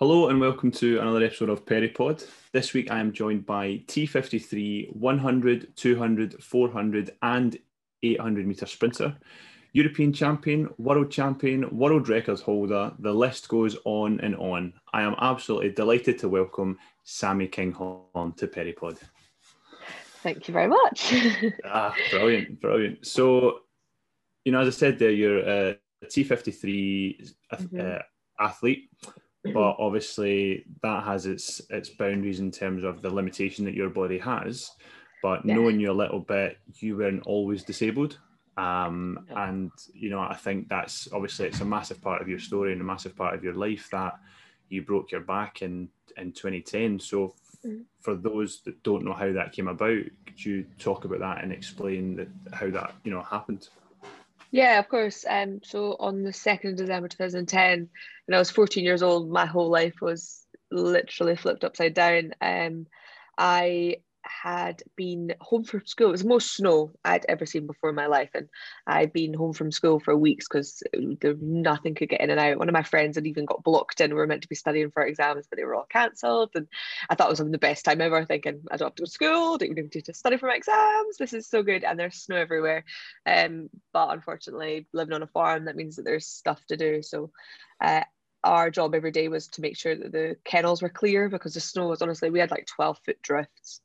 Hello and welcome to another episode of Peripod. This week I am joined by T53 100, 200, 400, and 800 metre sprinter, European champion, world champion, world records holder. The list goes on and on. I am absolutely delighted to welcome Sammi Kinghorn to Peripod. Thank you very much. ah, brilliant, brilliant. So, you know, as I said there, you're a T53 mm-hmm. uh, athlete but obviously that has its its boundaries in terms of the limitation that your body has. But yeah. knowing you a little bit you weren't always disabled. Um, and you know i think that's obviously it's a massive part of your story and a massive part of your life that you broke your back in in 2010 so mm. for those that don't know how that came about could you talk about that and explain that, how that you know happened yeah, of course. Um, so on the 2nd of December 2010, when I was 14 years old, my whole life was literally flipped upside down. Um, I had been home from school. It was the most snow I'd ever seen before in my life. And I'd been home from school for weeks because nothing could get in and out. One of my friends had even got blocked in. We were meant to be studying for exams, but they were all cancelled. And I thought it was having the best time ever, thinking I don't have to go to school, don't even need to study for my exams. This is so good. And there's snow everywhere. Um, but unfortunately, living on a farm, that means that there's stuff to do. So uh, our job every day was to make sure that the kennels were clear because the snow was honestly we had like 12 foot drifts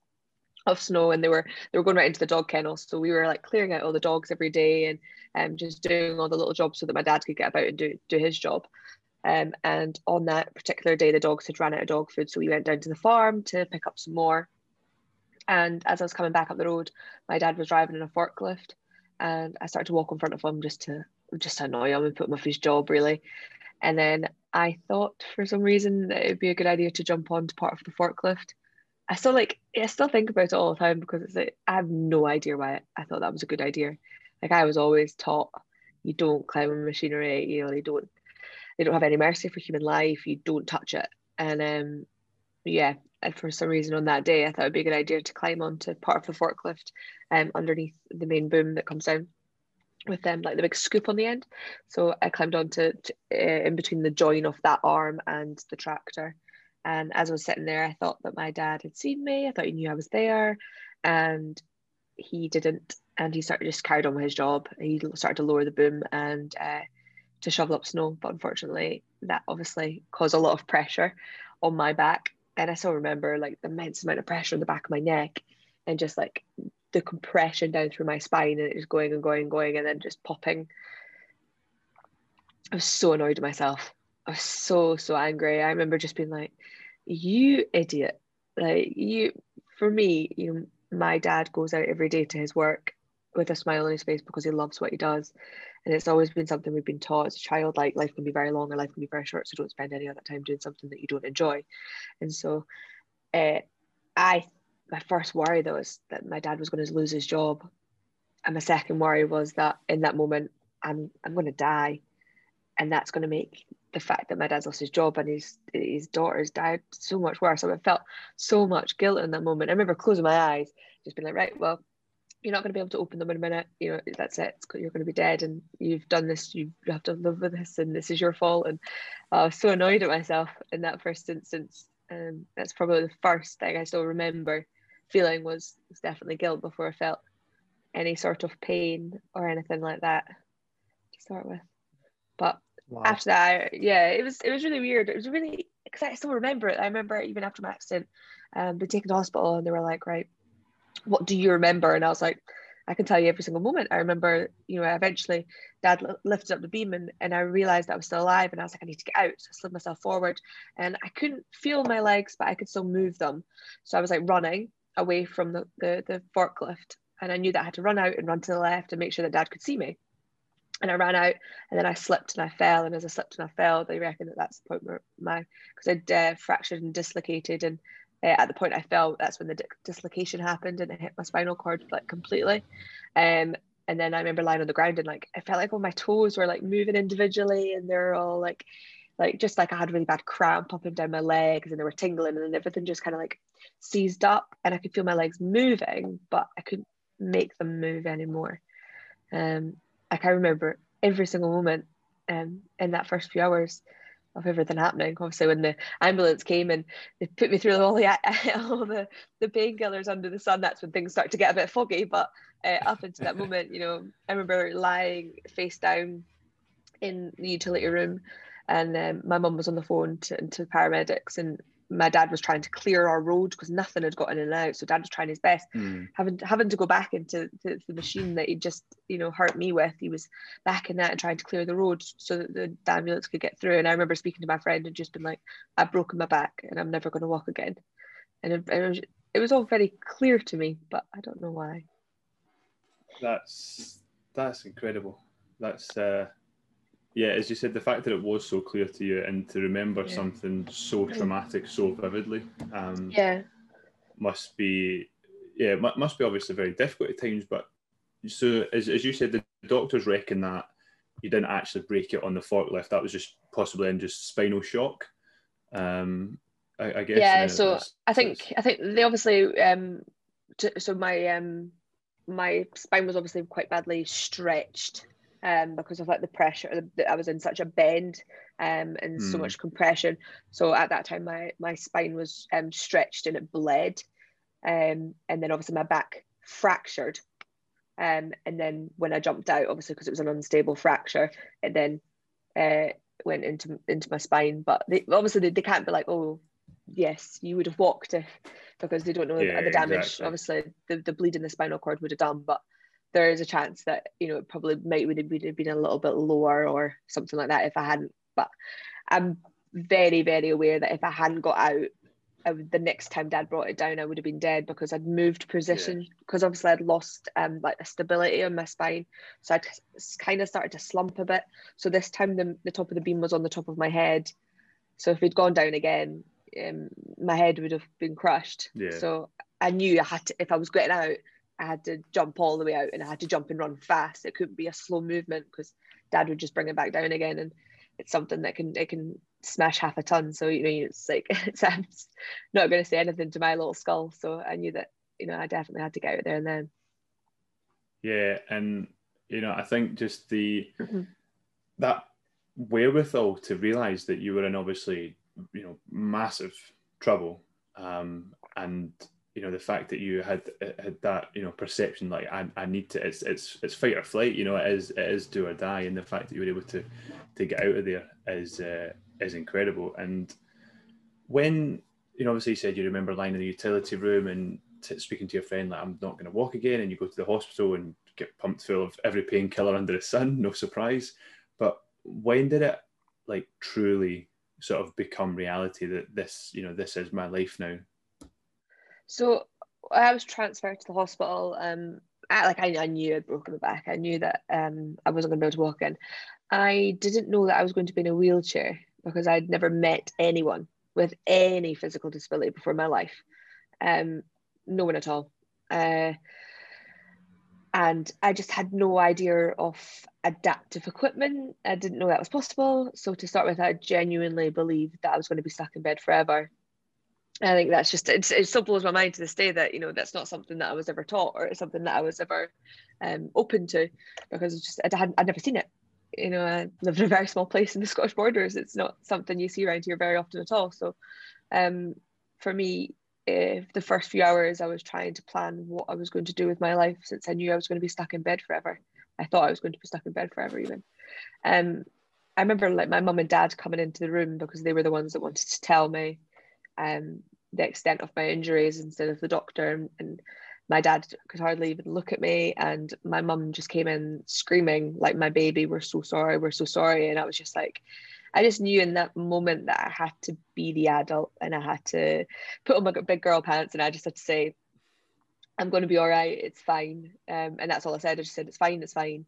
of snow and they were they were going right into the dog kennels so we were like clearing out all the dogs every day and um, just doing all the little jobs so that my dad could get about and do, do his job. Um, and on that particular day the dogs had ran out of dog food. So we went down to the farm to pick up some more. And as I was coming back up the road my dad was driving in a forklift. And I started to walk in front of him just to just to annoy him and put him off his job really. And then I thought for some reason that it would be a good idea to jump onto part of the forklift I still like I still think about it all the time because it's like I have no idea why I thought that was a good idea. Like I was always taught you don't climb a machinery, you know, they don't they don't have any mercy for human life, you don't touch it. And um yeah, and for some reason on that day I thought it'd be a good idea to climb onto part of the forklift um underneath the main boom that comes down with them like the big scoop on the end. So I climbed onto to, uh, in between the join of that arm and the tractor and as I was sitting there, I thought that my dad had seen me. I thought he knew I was there, and he didn't. And he started just carried on with his job. He started to lower the boom and uh, to shovel up snow. But unfortunately, that obviously caused a lot of pressure on my back. And I still remember like the immense amount of pressure on the back of my neck, and just like the compression down through my spine, and it was going and going and going, and then just popping. I was so annoyed at myself I was so so angry. I remember just being like, "You idiot!" Like you, for me, you know, my dad goes out every day to his work with a smile on his face because he loves what he does, and it's always been something we've been taught as a child. Like life can be very long or life can be very short, so don't spend any of that time doing something that you don't enjoy. And so, uh, I my first worry though is that my dad was going to lose his job, and my second worry was that in that moment I'm I'm going to die, and that's going to make the fact that my dad's lost his job and his his daughter's died so much worse. I felt so much guilt in that moment. I remember closing my eyes, just being like, right, well, you're not going to be able to open them in a minute. You know, that's it. You're going to be dead, and you've done this. You have to live with this, and this is your fault. And uh, I was so annoyed at myself in that first instance. And that's probably the first thing I still remember feeling was, was definitely guilt before I felt any sort of pain or anything like that to start with. But Wow. After that, yeah, it was it was really weird. It was really because I still remember it. I remember even after my accident, um, being taken to hospital, and they were like, "Right, what do you remember?" And I was like, "I can tell you every single moment." I remember, you know, eventually, Dad lifted up the beam, and, and I realized I was still alive, and I was like, "I need to get out." So I slid myself forward, and I couldn't feel my legs, but I could still move them. So I was like running away from the the, the forklift, and I knew that I had to run out and run to the left and make sure that Dad could see me and I ran out and then I slipped and I fell and as I slipped and I fell they reckon that that's the point where my because I'd uh, fractured and dislocated and uh, at the point I fell that's when the di- dislocation happened and it hit my spinal cord like completely. Um and then I remember lying on the ground and like I felt like all my toes were like moving individually and they're all like like just like I had really bad cramp up and down my legs and they were tingling and then everything just kind of like seized up and I could feel my legs moving but I couldn't make them move anymore. Um like I remember every single moment um, in that first few hours of everything happening. Obviously, when the ambulance came and they put me through all the all the, the painkillers under the sun, that's when things start to get a bit foggy. But uh, up until that moment, you know, I remember lying face down in the utility room, and um, my mum was on the phone to, to paramedics, and my dad was trying to clear our road because nothing had gotten in and out. So dad was trying his best, mm. having having to go back into the, the, machine that he just you know hurt me with. He was back in that and trying to clear the road so that the, the ambulance could get through. And I remember speaking to my friend and just been like, "I've broken my back and I'm never going to walk again." And it, it, was, it was all very clear to me, but I don't know why. That's that's incredible. That's uh, yeah, as you said, the fact that it was so clear to you and to remember yeah. something so traumatic so vividly, um, yeah, must be yeah, must be obviously very difficult at times. But so as as you said, the doctors reckon that you didn't actually break it on the forklift. That was just possibly in just spinal shock. Um, I, I guess. Yeah. So I think I think they obviously um, so my um my spine was obviously quite badly stretched um, because of like the pressure. That I was in such a bend um, and mm. so hmm. much compression. So at that time, my my spine was um, stretched and it bled, um, and then obviously my back fractured. Um, and then when I jumped out, obviously because it was an unstable fracture, it then uh, went into into my spine. But they, obviously they, they can't be like, oh, yes, you would have walked if because they don't know yeah, the damage. Exactly. Obviously, the, the bleed in the spinal cord would have done, but there is a chance that you know it probably might would have been a little bit lower or something like that if I hadn't. But I'm very very aware that if I hadn't got out, would, the next time Dad brought it down, I would have been dead because I'd moved position because yeah. obviously I'd lost um like the stability on my spine, so I'd kind of started to slump a bit. So this time the the top of the beam was on the top of my head, so if we'd gone down again, um, my head would have been crushed. Yeah. So I knew I had to if I was getting out I had to jump all the way out and I had to jump and run fast. It couldn't be a slow movement because dad would just bring it back down again. And it's something that can it can smash half a ton. So you know, it's like it's, I'm not going to say anything to my little skull. So I knew that you know I definitely had to get out there and then. Yeah, and you know I think just the mm-hmm. that wherewithal to realize that you were in obviously you know massive trouble um, and you know the fact that you had had that you know perception like I, I need to it's it's it's fight or flight you know it is it is do or die. And the fact that you were able to to get out of there is uh, is incredible. And when you know obviously you said you remember lying in the utility room and t- speaking to your friend like I'm not going to walk again and you go to the hospital and get pumped full of every painkiller under the sun no surprise. But when did it like truly sort of become reality that this you know this is my life now so I was transferred to the hospital. Um, I, like I, I knew I'd broken my back. I knew that um, I wasn't going to be able to walk in. I didn't know that I was going to be in a wheelchair because I'd never met anyone with any physical disability before my life. Um, no one at all. Uh, and I just had no idea of adaptive equipment. I didn't know that was possible. So to start with, I genuinely believed that I was going to be stuck in bed forever. I think that's just it's, it still blows my mind to this day that you know that's not something that I was ever taught or it's something that I was ever um, open to because just I hadn't I'd never seen it. You know, I lived in a very small place in the Scottish borders. It's not something you see around here very often at all. So, um, for me, if the first few hours I was trying to plan what I was going to do with my life since I knew I was going to be stuck in bed forever. I thought I was going to be stuck in bed forever even. Um, I remember like my mum and dad coming into the room because they were the ones that wanted to tell me um, the extent of my injuries instead of the doctor. And, and, my dad could hardly even look at me. And my mum just came in screaming, like, my baby, we're so sorry, we're so sorry. And I was just like, I just knew in that moment that I had to be the adult and I had to put on my big girl pants and I just had to say, I'm going to be all right. It's fine. Um, and that's all I said. I just said, it's fine. It's fine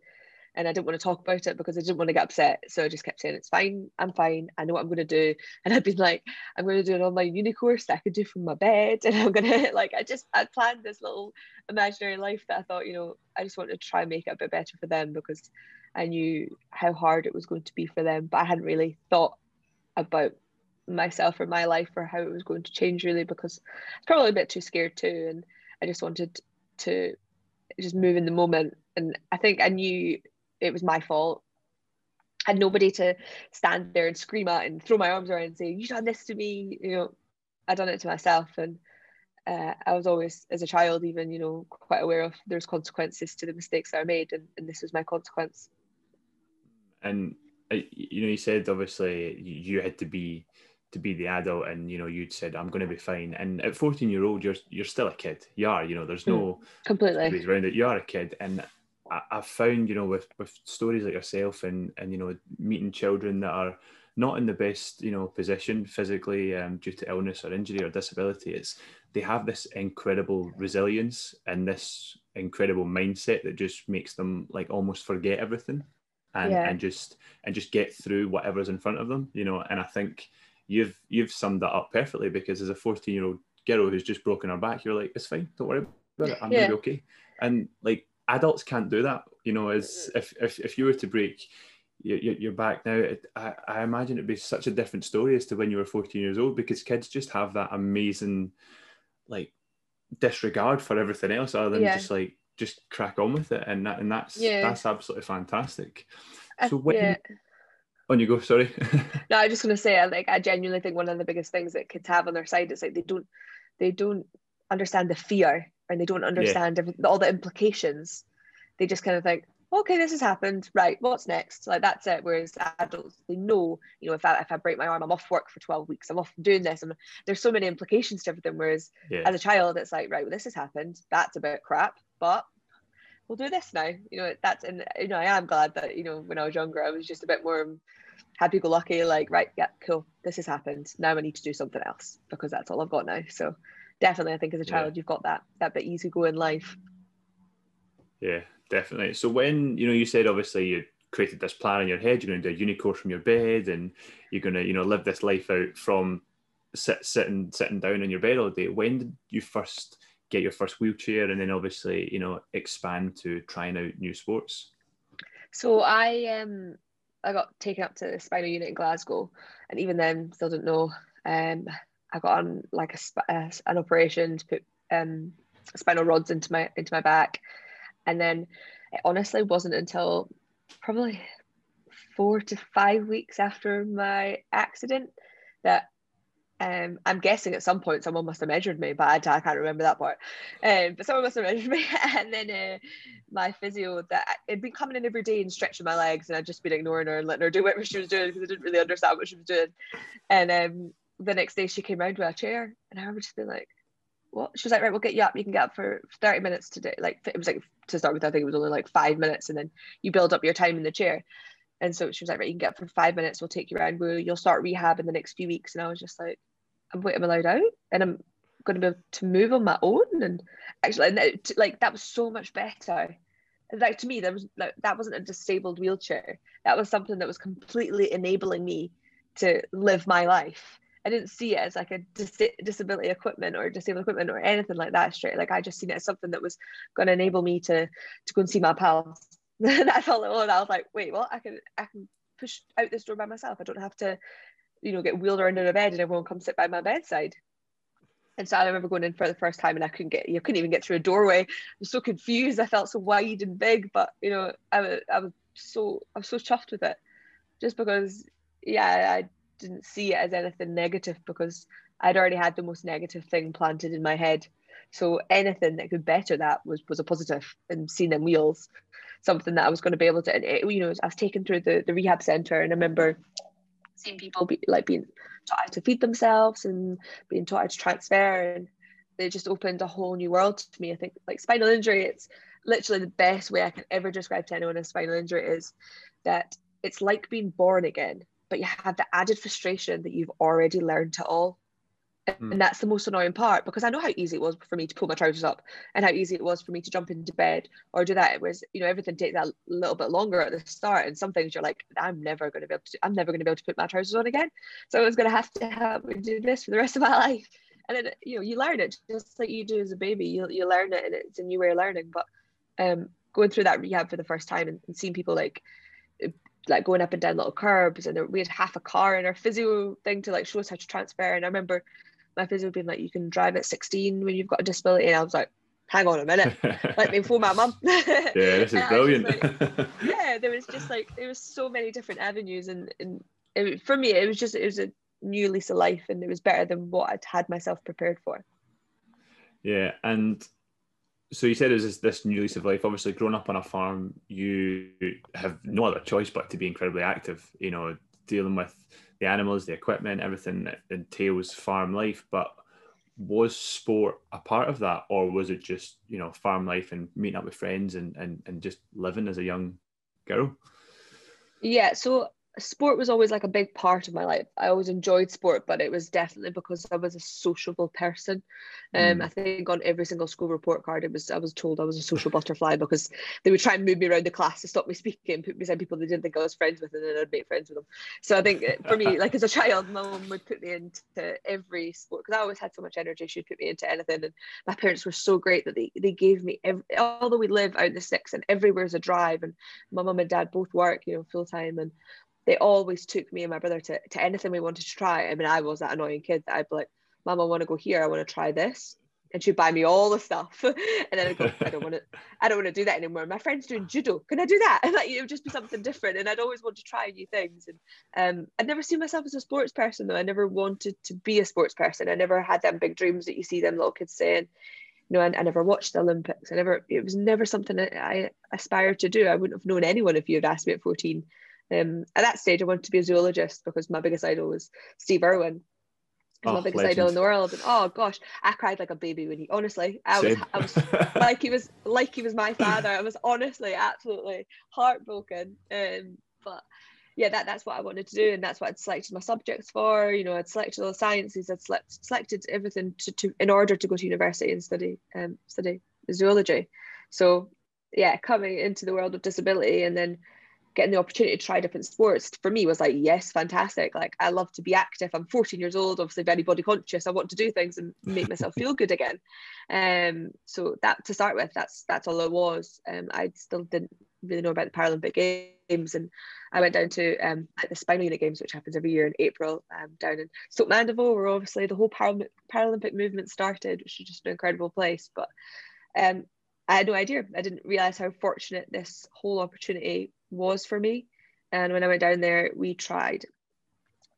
and I didn't want to talk about it because I didn't want to get upset. So I just kept saying, it's fine, I'm fine, I know what I'm going to do. And I'd been like, I'm going to do an online uni course that I could do from my bed. And I'm going to, like, I just, I'd planned this little imaginary life that I thought, you know, I just wanted to try and make it a bit better for them because I knew how hard it was going to be for them. But I hadn't really thought about myself or my life or how it was going to change really because I was probably a bit too scared too. And I just wanted to just move in the moment. And I think I knew it was my fault I had nobody to stand there and scream at and throw my arms around and say, "You done this to me." You know, I done it to myself, and uh, I was always, as a child, even you know, quite aware of there's consequences to the mistakes that I made, and, and this was my consequence. And uh, you know, you said obviously you had to be to be the adult, and you know, you'd said I'm going to be fine. And at 14 year old, you're you're still a kid. You are, you know, there's no mm, completely around it. You are a kid, and I, I've found, you know, with with stories like yourself, and and you know, meeting children that are not in the best you know position physically um, due to illness or injury or disability it's they have this incredible resilience and this incredible mindset that just makes them like almost forget everything and, yeah. and just and just get through whatever's in front of them you know and i think you've you've summed that up perfectly because as a 14 year old girl who's just broken her back you're like it's fine don't worry about it i'm yeah. gonna be okay and like adults can't do that you know as mm-hmm. if if, if you were to break you're back now. I, I imagine it'd be such a different story as to when you were 14 years old because kids just have that amazing, like, disregard for everything else other than yeah. just like just crack on with it, and that and that's yeah. that's absolutely fantastic. So when yeah. on you go, sorry. no, I'm just gonna say, like, I genuinely think one of the biggest things that kids have on their side is like they don't they don't understand the fear and they don't understand yeah. all the implications. They just kind of think, okay, this has happened. Right, what's next? Like that's it. Whereas adults, they know, you know, if I if I break my arm, I'm off work for 12 weeks. I'm off doing this. And there's so many implications to everything. Whereas yeah. as a child, it's like, right, well, this has happened. That's a bit crap, but we'll do this now. You know, that's and you know, I am glad that, you know, when I was younger, I was just a bit more happy go lucky, like, right, yeah, cool, this has happened. Now I need to do something else because that's all I've got now. So definitely I think as a child yeah. you've got that that bit easy go in life. Yeah, definitely. So when you know you said obviously you created this plan in your head, you're going to do a uni course from your bed, and you're going to you know live this life out from sit, sitting sitting down in your bed all day. When did you first get your first wheelchair, and then obviously you know expand to trying out new sports? So I um I got taken up to the spinal unit in Glasgow, and even then still didn't know. Um, I got on like a, a an operation to put um spinal rods into my into my back and then it honestly wasn't until probably four to five weeks after my accident that um, I'm guessing at some point someone must have measured me, but I, I can't remember that part. Um, but someone must have measured me, and then uh, my physio that had been coming in every day and stretching my legs, and I'd just been ignoring her and letting her do whatever she was doing because I didn't really understand what she was doing. And um, the next day she came round with a chair, and I remember just being like, what? She was like, right, we'll get you up. You can get up for 30 minutes today. Like it was like to start with, I think it was only like five minutes, and then you build up your time in the chair. And so she was like, right, you can get up for five minutes. We'll take you around. We'll, you'll start rehab in the next few weeks. And I was just like, I'm wait, I'm allowed out, and I'm going to be able to move on my own. And actually, and like that was so much better. Like to me, that was like, that wasn't a disabled wheelchair. That was something that was completely enabling me to live my life I didn't see it as like a dis- disability equipment or disabled equipment or anything like that straight. Like I just seen it as something that was going to enable me to to go and see my pals. That's all it was. I was like, wait, what? I can I can push out this door by myself. I don't have to, you know, get wheeled around in a bed and everyone come sit by my bedside. And so I remember going in for the first time and I couldn't get, you couldn't even get through a doorway. I was so confused. I felt so wide and big, but you know, I was, I was so, I was so chuffed with it just because, yeah, I didn't see it as anything negative because I'd already had the most negative thing planted in my head. So anything that could better that was was a positive and seeing them wheels, something that I was going to be able to. It, you know, I was taken through the, the rehab center and I remember seeing people be like being taught how to feed themselves and being taught how to transfer and they just opened a whole new world to me. I think like spinal injury, it's literally the best way I can ever describe to anyone a spinal injury is that it's like being born again but you have the added frustration that you've already learned it all. Mm. And that's the most annoying part because I know how easy it was for me to pull my trousers up and how easy it was for me to jump into bed or do that. It was, you know, everything takes that little bit longer at the start. And some things you're like, I'm never going to be able to, I'm never going to be able to put my trousers on again. So I was going to have to help me do this for the rest of my life. And then, you know, you learn it just like you do as a baby. You, you learn it and it's a new way of learning. But um, going through that rehab for the first time and, and seeing people like like going up and down little curbs and we had half a car in our physio thing to like show us how to transfer and I remember my physio being like you can drive at 16 when you've got a disability and I was like hang on a minute, let me phone my mum. yeah, this is brilliant. Like, yeah, there was just like there was so many different avenues, and and it, for me, it was just it was a new lease of life, and it was better than what I'd had myself prepared for. Yeah, and so you said it was this, new lease of life. Obviously, growing up on a farm, you have no other choice but to be incredibly active. You know, dealing with the animals, the equipment, everything that entails farm life. But was sport a part of that, or was it just you know farm life and meeting up with friends and and, and just living as a young girl? Yeah, so sport was always like a big part of my life. I always enjoyed sport, but it was definitely because I was a sociable person. Um, mm. I think on every single school report card, it was I was told I was a social butterfly because they would try and move me around the class to stop me speaking, put me beside people they didn't think I was friends with, and then I'd make friends with them. So I think uh, for me, like as a child, my mum would put me into every sport because I always had so much energy. She'd put me into anything, and my parents were so great that they they gave me every, although we live out in the sticks and everywhere's a drive, and my mum and dad both work, you know, full time and they always took me and my brother to, to anything we wanted to try. I mean, I was that annoying kid that I'd be like, Mom, I want to go here. I want to try this. And she'd buy me all the stuff. and then I'd go, I don't want to, I don't want to do that anymore. My friend's doing judo. Can I do that? And like, it would just be something different. And I'd always want to try new things. And um, I'd never seen myself as a sports person though. I never wanted to be a sports person. I never had them big dreams that you see them little kids saying. You know, I, I never watched the Olympics. I never, it was never something I aspired to do. I wouldn't have known anyone if you had asked me at 14 um, at that stage, I wanted to be a zoologist because my biggest idol was Steve Irwin. Oh, my biggest legend. idol in the world, and oh gosh, I cried like a baby when he. Honestly, I was, I was like he was like he was my father. I was honestly absolutely heartbroken. Um, but yeah, that that's what I wanted to do, and that's what I'd selected my subjects for. You know, I'd selected all the sciences, I'd select, selected everything to, to in order to go to university and study um study zoology. So yeah, coming into the world of disability and then getting the opportunity to try different sports for me was like yes fantastic. Like i love to be active. I'm 14 years old obviously very body conscious. I want to do things and make myself feel good again. Um so that to start with that's that's all it was. Um i still didn't really know about the paralympic games and i went down to um like the spinal unit games which happens every year in april um, down in stoke mandeville where obviously the whole Paral- paralympic movement started which is just an incredible place. But um I had no idea. I didn't realize how fortunate this whole opportunity was for me. And when I went down there, we tried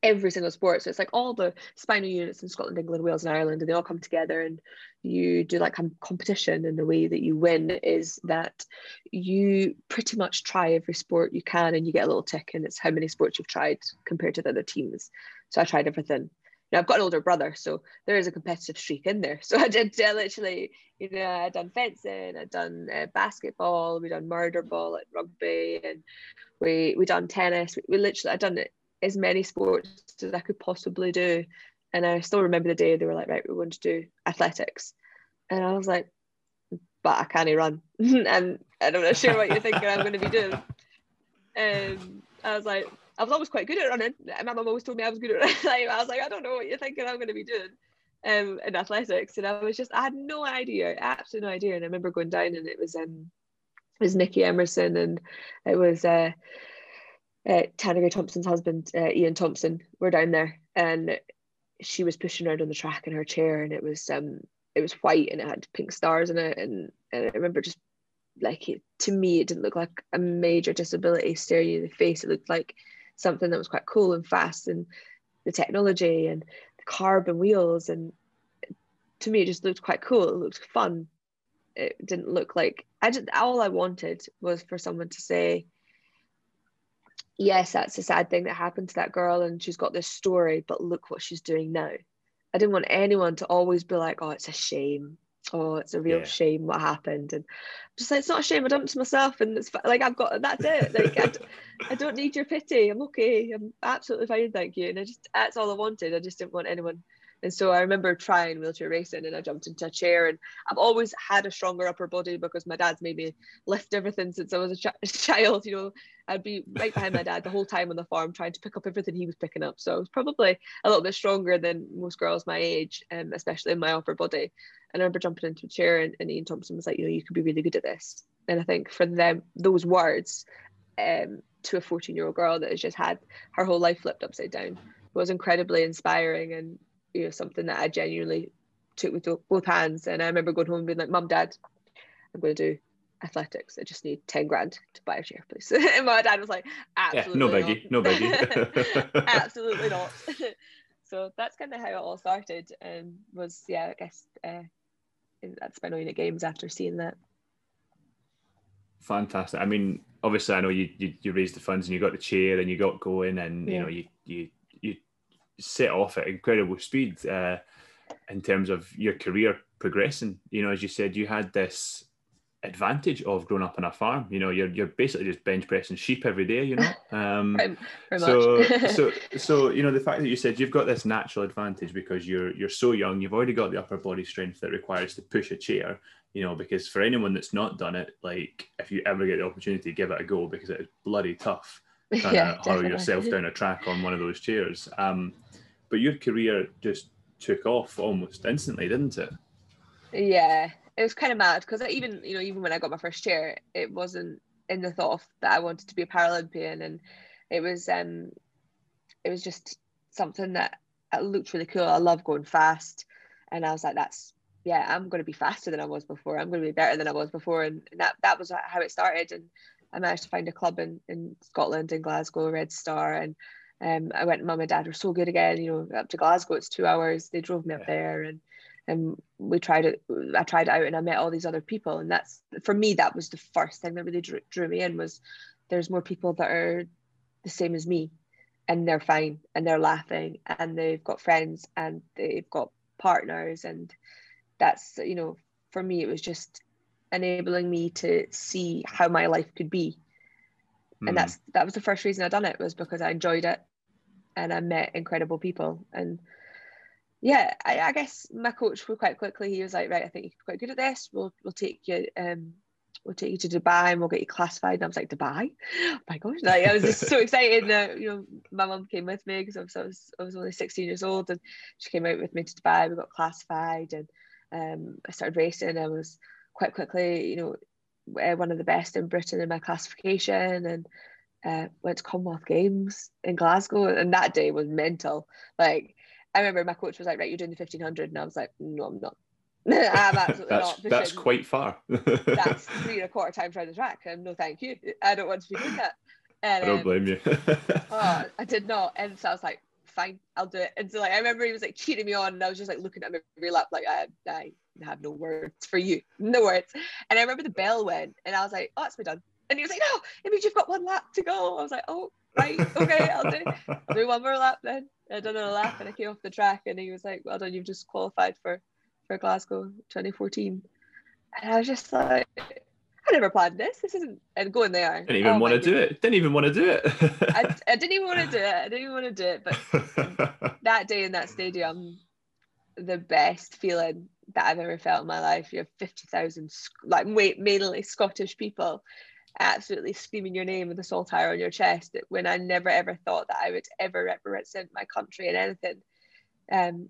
every single sport. So it's like all the spinal units in Scotland, England, Wales, and Ireland, and they all come together and you do like competition. And the way that you win is that you pretty much try every sport you can and you get a little tick, and it's how many sports you've tried compared to the other teams. So I tried everything. Now I've got an older brother, so there is a competitive streak in there. So I did uh, literally, you know, I'd done fencing, I'd done uh, basketball, we done murder ball at rugby, and we we done tennis. We, we literally, I'd done as many sports as I could possibly do. And I still remember the day they were like, right, we're going to do athletics, and I was like, but I can't run, and I'm not sure what you're thinking I'm going to be doing. Um, I was like, I was always quite good at running. My mum always told me I was good at running. I was like, I don't know what you're thinking I'm going to be doing um, in athletics. And I was just, I had no idea, absolutely no idea. And I remember going down and it was um, it was Nikki Emerson and it was uh, uh, Thompson's husband, uh, Ian Thompson, were down there. And she was pushing around on the track in her chair and it was um it was white and it had pink stars in it. And, and I remember just like it, to me, it didn't look like a major disability staring you in the face. It looked like something that was quite cool and fast and the technology and the carbon wheels. And to me it just looked quite cool. It looked fun. It didn't look like i just all i wanted was for someone to say yes that's a sad thing that happened to that girl and she's got this story but look what she's doing now. I didn't want anyone to always be like oh it's a shame oh it's a real yeah. shame what happened. And just like it's not a shame i dumped myself and it's like i've got that's it. Like I d- I don't need your pity. I'm okay. I'm absolutely fine thank you. And i just that's all i wanted. I just didn't want anyone and so I remember trying wheelchair racing and I jumped into a chair and I've always had a stronger upper body because my dad's made me lift everything since I was a, ch- child, you know, I'd be right behind my dad the whole time on the farm trying to pick up everything he was picking up. So I was probably a little bit stronger than most girls my age, um, especially in my upper body. And I remember jumping into a chair and, and Ian Thompson was like, you know, you could be really good at this. And I think for them, those words um, to a 14 year old girl that has just had her whole life flipped upside down was incredibly inspiring and you know something that I genuinely took with both hands. And I remember going home and being like, Mum, Dad, I'm going to do athletics. I just need 10 grand to buy a chair, please. and my dad was like, absolutely yeah, no biggie, no biggie. absolutely not. so that's kind of how it all started and was, yeah, I guess uh, at Spinal Unit Games after seeing that. Fantastic. I mean, obviously, I know you, you, you raised the funds and you got the chair and you got going and, yeah. you know, you, you set off at incredible speed uh, in terms of your career progressing. You know, as you said, you had this advantage of growing up on a farm. You know, you're you're basically just bench pressing sheep every day. You know, um, so so so you know the fact that you said you've got this natural advantage because you're you're so young, you've already got the upper body strength that requires to push a chair. You know, because for anyone that's not done it, like if you ever get the opportunity, give it a go because it is bloody tough. Trying yeah, to hurl yourself down a track on one of those chairs. Um, but your career just took off almost instantly, didn't it? Yeah, it was kind of mad because even you know even when I got my first chair, it wasn't in the thought that I wanted to be a Paralympian, and it was um it was just something that looked really cool. I love going fast, and I was like, that's yeah, I'm going to be faster than I was before. I'm going to be better than I was before, and, that that was how it started. And I managed to find a club in in Scotland in Glasgow, Red Star, and um, I went. Mum and Dad were so good again. You know, up to Glasgow, it's two hours. They drove me up there, and and we tried it i tried it out and i met all these other people and that's for me that was the first thing that really drew, drew me in was there's more people that are the same as me and they're fine and they're laughing and they've got friends and they've got partners and that's you know for me it was just enabling me to see how my life could be and that's that was the first reason i done it was because i enjoyed it and i met incredible people and yeah, I, I, guess my coach quite quickly he was like, right, I think you're quite good at this. We'll we'll take you um we'll take you to Dubai and we'll get you classified. And I was like, Dubai? Oh my gosh, like I was just so excited. You know, my mum came with me because I was, I was I was only 16 years old and she came out with me to Dubai. We got classified and um I started racing. I was quite quickly, you know, uh, one of the best in Britain in my classification and uh, went to Commonwealth Games in Glasgow and that day was mental. Like I remember my coach was like, right, you're doing the 1500. And I was like, no, I'm not. I'm absolutely that's, not. That's quite far. that's three and a quarter times around the track. And no, thank you. I don't want to be doing that. And, I don't um, blame you. oh, I did not. And so I was like, fine, I'll do it. And so like I remember he was like cheating me on and I was just like looking at my lap like I, I have no words for you. No words. And I remember the bell went and I was like, oh, it's me done. And he was like, no, it means you've got one lap to go. I was like, oh, right, okay, I'll do, I'll do one more lap then. I done a lap and I came off the track and he was like, well done, you've just qualified for, for Glasgow 2014. And I was just like, I never planned this. This isn't and going there. Didn't even oh want to do it. Didn't even want to do it. I, I didn't even want to do it. I didn't even want to do it. But that day in that stadium, the best feeling that I've ever felt in my life. You have fifty thousand like mainly Scottish people absolutely screaming your name with a saltire on your chest when I never ever thought that I would ever represent my country in anything. Um,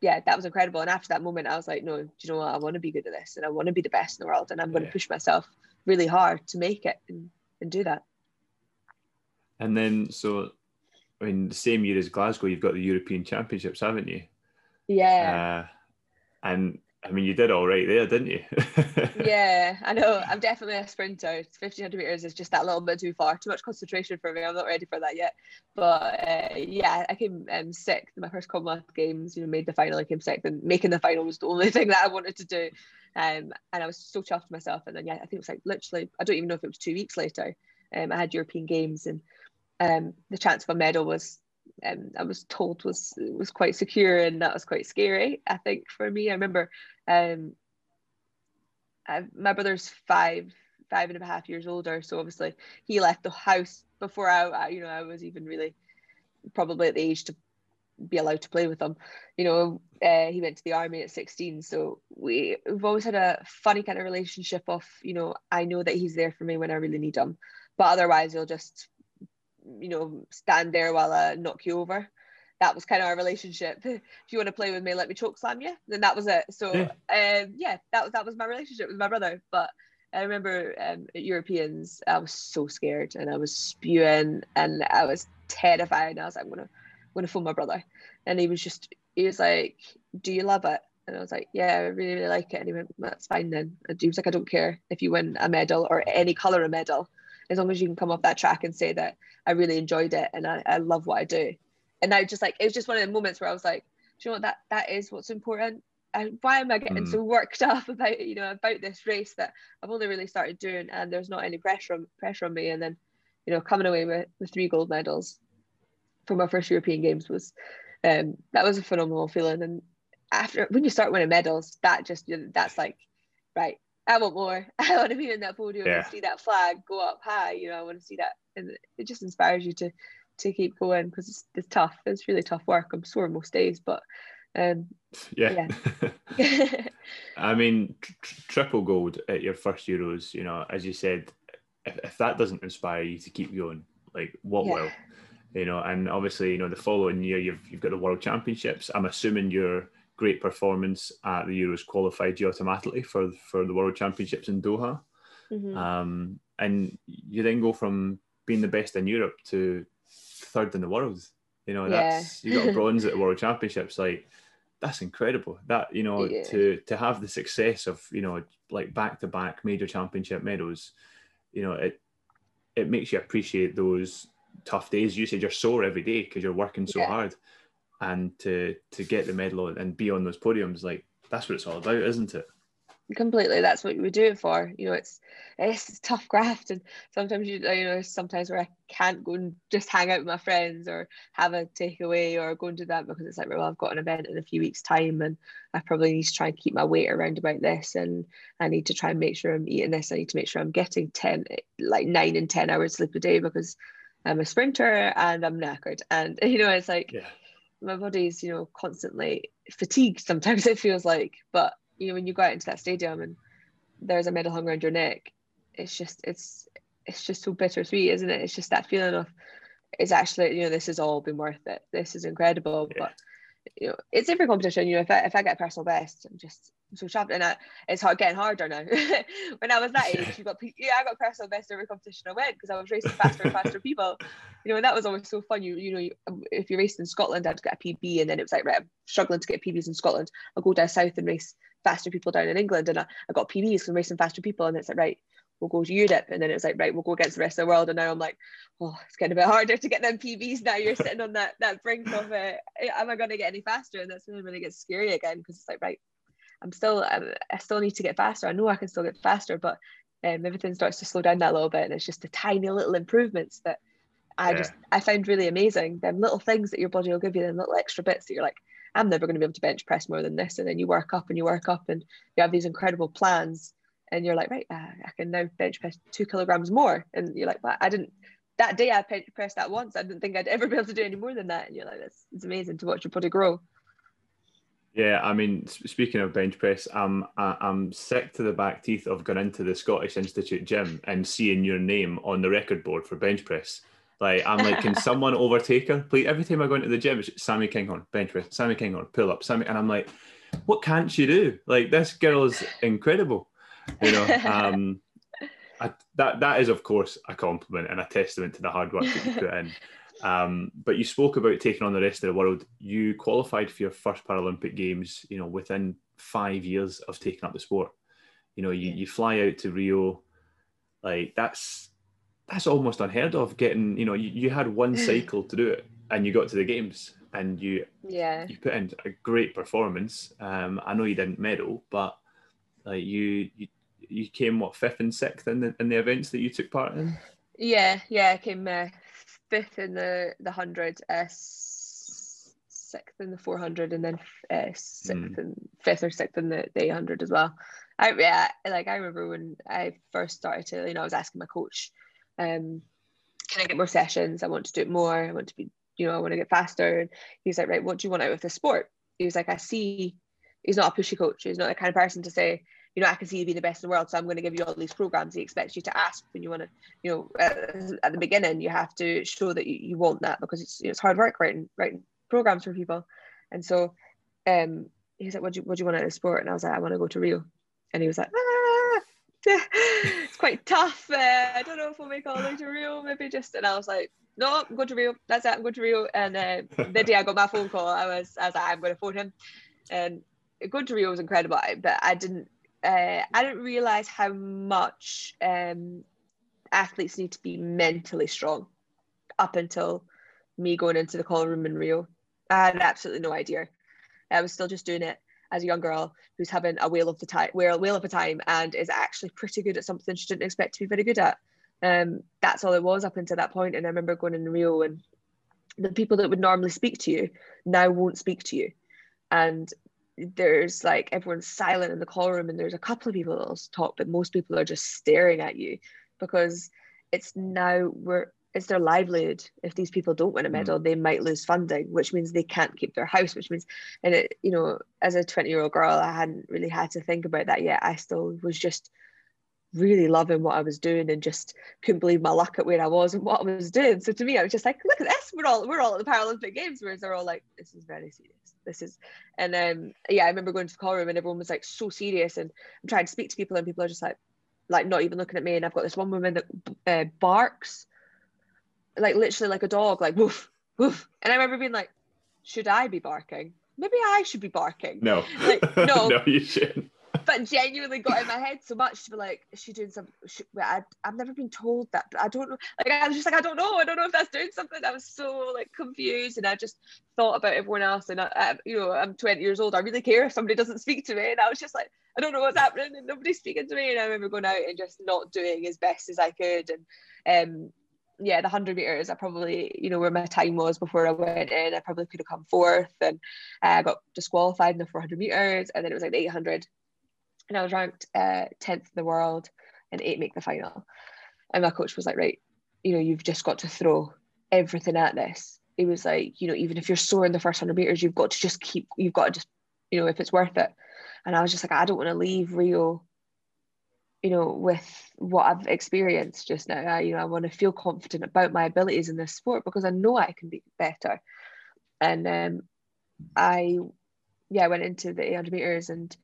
yeah, that was incredible. And after that moment, I was like, no, do you know what? I want to be good at this and I want to be the best in the world and I'm going to push myself really hard to make it and, and do that. And then, so, I mean, the same year as Glasgow, you've got the European Championships, haven't you? Yeah. Uh, and I mean, you did all right there, didn't you? yeah, I know. I'm definitely a sprinter. 1500 meters is just that little bit too far, too much concentration for me. I'm not ready for that yet. But uh, yeah, I came um, sixth in my first Commonwealth Games. You know, made the final. I came sixth, and making the final was the only thing that I wanted to do. Um, and I was so chuffed myself. And then yeah, I think it was like literally, I don't even know if it was two weeks later. Um, I had European Games, and um, the chance of a medal was um, I was told was was quite secure and that was quite scary. I think for me, I remember um, I, my brother's five five and a half years older, so obviously he left the house before I, I you know I was even really probably at the age to be allowed to play with him. You know, uh, he went to the army at 16. So we, we've always had a funny kind of relationship of, you know, I know that he's there for me when I really need him. But otherwise, he'll just you know, stand there while I knock you over. That was kind of our relationship. if you want to play with me, let me choke slam you. Then that was it. So yeah, um, yeah that was that was my relationship with my brother. But I remember um, at Europeans, I was so scared and I was spewing and I was terrified. And I was like, I'm gonna, I'm gonna phone my brother. And he was just, he was like, "Do you love it?" And I was like, yeah, I really, really like it. And he went, that's fine then. And he was like, I don't care if you win a medal or any colour of medal, as long as you can come off that track and say that I really enjoyed it and I, I love what I do. And I just like, it was just one of the moments where I was like, do you know what, that, that is what's important. And why am I getting mm. so worked up about, you know, about this race that I've only really started doing and there's not any pressure on, pressure on me. And then, you know, coming away with, with three gold medals from our first European Games was, um, that was a phenomenal feeling. And after when you start winning medals, that just that's like, right, I want more. I want to be in that podium yeah. and see that flag go up high. You know, I want to see that, and it just inspires you to to keep going because it's, it's tough. It's really tough work. I'm sore most days, but um, yeah. yeah. I mean, tr- triple gold at your first Euros. You know, as you said, if, if that doesn't inspire you to keep going, like what yeah. will? You know, and obviously, you know, the following year you've you've got the World Championships. I'm assuming you're great performance at the Euros qualified you automatically for for the World Championships in Doha. Mm-hmm. Um, and you then go from being the best in Europe to third in the world. You know, that's yeah. you got a bronze at the World Championships. Like that's incredible. That you know yeah. to to have the success of you know like back to back major championship medals. You know it it makes you appreciate those tough days. You said you're sore every day because you're working so yeah. hard and to to get the medal and be on those podiums like that's what it's all about isn't it completely that's what we do it for. You know it's it's tough graft and sometimes you you know sometimes where i can't go and just hang out with my friends or have a takeaway or go and do that because it's like well i've got an event in a few weeks time and i probably need to try and keep my weight around about this and i need to try and make sure i'm eating this. I need to make sure i'm getting 10 like 9 and 10 hours sleep a day because i'm a sprinter and i'm knackered. And you know it's like yeah. my body's you know constantly fatigued sometimes it feels like but you know when you go out into that stadium and there's a medal hung around your neck it's just it's it's just so bittersweet isn't it? It's just that feeling of it's actually you know this has all been worth it. This is incredible. Yeah. but you know it's every competition. You know if I, if I get personal best I'm just so sharp and I, it's hard getting harder now. When I was that age you got yeah I got personal best every competition I went because I was racing faster and faster people. You know and that was always so fun. You you know you, if you raced in Scotland I'd get a PB and then it was like right I'm struggling to get PBs in Scotland. I'll go down south and race faster people down in England and I, I got PBs from racing faster people and it's like right we'll go to Europe and then it was like right we'll go against the rest of the world and now I'm like oh it's getting a bit harder to get them PBs now you're sitting on that that brink of it am I going to get any faster and that's when it really gets scary again because it's like right I'm still I still need to get faster. I know I can still get faster, but um, everything starts to slow down that little bit, and it's just the tiny little improvements that I yeah. just I find really amazing. Them little things that your body will give you, them little extra bits that you're like, I'm never going to be able to bench press more than this, and then you work up and you work up, and you have these incredible plans, and you're like, right, uh, I can now bench press two kilograms more, and you're like, but I didn't. That day I bench pressed that once. I didn't think I'd ever be able to do any more than that, and you're like, it's amazing to watch your body grow. Yeah, I mean, speaking of bench press, I'm I'm sick to the back teeth of going into the Scottish Institute gym and seeing your name on the record board for bench press. Like I'm like, can someone overtake her? Please. Every time I go into the gym, it's Sammi Kinghorn bench press, Sammi Kinghorn pull up, Sammi, and I'm like, what can't she do? Like this girl is incredible, you know. Um, I, that that is of course a compliment and a testament to the hard work that you put in. Um, but you spoke about taking on the rest of the world. You qualified for your first Paralympic Games, you know, within five years of taking up the sport. You know, you, you fly out to Rio, like that's that's almost unheard of. Getting, you know, you, you had one cycle to do it, and you got to the games, and you yeah you put in a great performance. Um, I know you didn't medal, but like you you you came what fifth and sixth in the in the events that you took part in. Yeah, yeah, I came uh, fifth in the the hundred, uh, sixth in the four hundred, and then uh, sixth mm. and fifth or sixth in the, the eight hundred as well. I yeah, like I remember when I first started to, you know, I was asking my coach, um, can I get more sessions? I want to do it more. I want to be, you know, I want to get faster. And he's like, right, what do you want out of the sport? He was like, I see. He's not a pushy coach. He's not the kind of person to say, you know, I can see you being the best in the world, so I'm going to give you all these programs. He expects you to ask when you want to, you know, uh, at the beginning, you have to show that you, you want that because it's, it's hard work writing writing programs for people. And so, um, he's like, "What do you what do you want out of the sport?" And I was like, "I want to go to Rio," and he was like, ah, "It's quite tough. Uh, I don't know if we'll make all the way to Rio. Maybe just." And I was like, "No, I'm going to Rio. That's it. I'm going to Rio." And uh, the day I got my phone call, I was I was like, "I'm going to phone him," and going to Rio was incredible, but I didn't uh, I didn't realize how much um, athletes need to be mentally strong up until me going into the call room in Rio. I had absolutely no idea. I was still just doing it as a young girl who's having a whale of the time, whale, whale of a time, and is actually pretty good at something she didn't expect to be very good at. Um, that's all it was up until that point. And I remember going in Rio, and the people that would normally speak to you now won't speak to you, and there's like everyone's silent in the call room, and there's a couple of people that'll talk, but most people are just staring at you because it's now we're it's their livelihood. If these people don't win a hmm. medal, mm. they might lose funding, which means they can't keep their house, which means, and it, you know, as a 20 year old girl, I hadn't really had to think about that yet. I still was just really loving what I was doing and just couldn't believe my luck at where I was and what I was doing. So to me, I was just like, look at this, we're all we're all at the Paralympic Games, whereas they're all like, this is very serious. This is, and um, yeah, I remember going to the call room and everyone was like so serious, and I'm trying to speak to people and people are just like, like not even looking at me. And I've got this one woman that uh, barks like literally like a dog, like woof, woof. And I remember being like, should I be barking? Maybe I should be barking. No. Like, no. no, you shouldn't. But genuinely got in my head so much to be like, is she doing something? I, I've never been told that, but I don't know. Like, I was just like, I don't know. I don't know if that's doing something. I was so like confused, and I just thought about everyone else. And I, I, you know, I'm 20 years old. I really care if somebody doesn't speak to me. And I was just like, I don't know what's happening, and nobody's speaking to me. And I remember going out and just not doing as best as I could, and um, yeah, the 100 meters, I probably, you know, where my time was before I went in, I probably could have come fourth and I uh, got disqualified in the 400 meters. And then it was like 800. And I was ranked uh, 10th in the world and eight make the final. And my coach was like, right, you know, you've just got to throw everything at this. It was like, you know, even if you're sore in the first 100 meters, you've got to just keep, you've got to just, you know, if it's worth it. And I was just like, I don't want to leave Rio you know, with what I've experienced just now, I, you know, I want to feel confident about my abilities in this sport because I know I can be better. And um, I, yeah, I went into the 800 meters and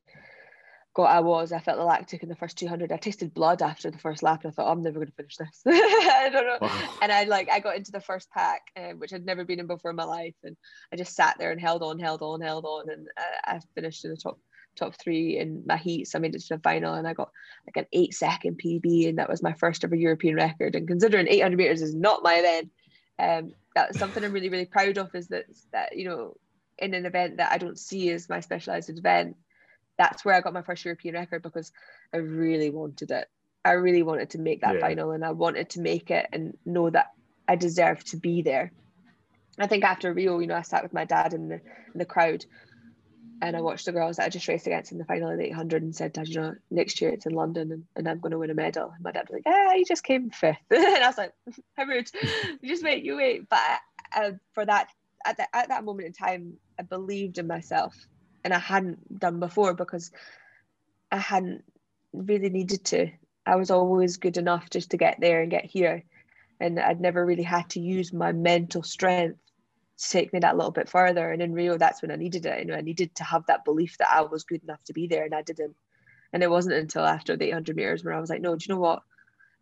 got I was. I felt the lactic in the first 200. I tasted blood after the first lap, and I thought oh, I'm never going to finish this. I don't know. Wow. And I like I got into the first pack, um, which I'd never been in before in my life, and I just sat there and held on, held on, held on, and I, I finished in the top top three in my heats. I made it to the final and I got like an eight second PB, and that was my first ever European record. And considering 800 meters is not my event, um, that's something I'm really, really proud of. Is that that you know, in an event that I don't see as my specialized event, that's where I got my first European record because I really wanted it. I really wanted to make that yeah. final, and I wanted to make it and know that I deserved to be there. I think after Rio, you know, I sat with my dad in the in the crowd and I watched the girls that I just raced against in the final of the 800 and said, Dad, you know, next year it's in London and, and I'm going to win a medal. And my dad was like, ah, you just came fifth. and I was like, how rude. you just wait, you wait. But uh, for that, at, the, at that moment in time, I believed in myself and I hadn't done before because I hadn't really needed to. I was always good enough just to get there and get here. And I'd never really had to use my mental strength take me that little bit further. And in Rio, that's when I needed it. You know, I needed to have that belief that I was good enough to be there, and I didn't. And it wasn't until after the 800 meters where I was like, no, do you know what?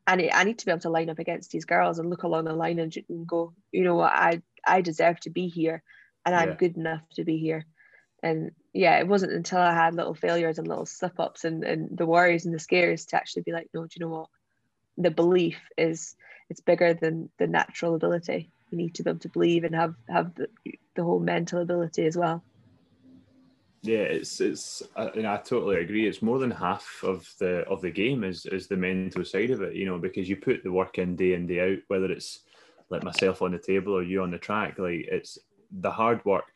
I need, I need to be able to line up against these girls and look along the line and, and go, you know what, I I deserve to be here, and I'm good enough to be here. And yeah, it wasn't until I had little failures and little slip ups and, and the worries and the scares to actually be like, no, do you know what? The belief is it's bigger than the natural ability you need to be able to believe and have have the, the whole mental ability as well. Yeah it's it's I, I totally agree. It's more than half of the of the game is is the mental side of it you know because you put the work in day in day out whether it's like myself on the table or you on the track like it's the hard work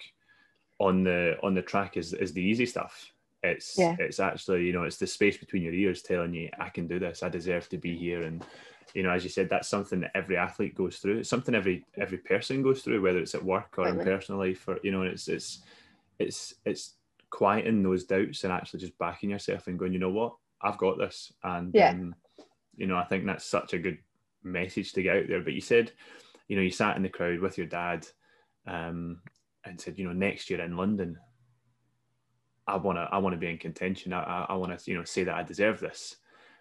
on the on the track is is the easy stuff. It's yeah. it's actually you know it's the space between your ears telling you i can do this. I deserve to be here. And you know, as you said, that's something that every athlete goes through. It's something every every person goes through, whether it's at work or in personal life, or you know, it's it's it's it's quieting those doubts and actually just backing yourself and going, you know what, I've got this, and yeah. um, you know, I think that's such a good message to get out there. But you said, you know, you sat in the crowd with your dad, um, and said, you know, next year in London, I want to I want to be in contention. I I, I want to you know say that I deserve this.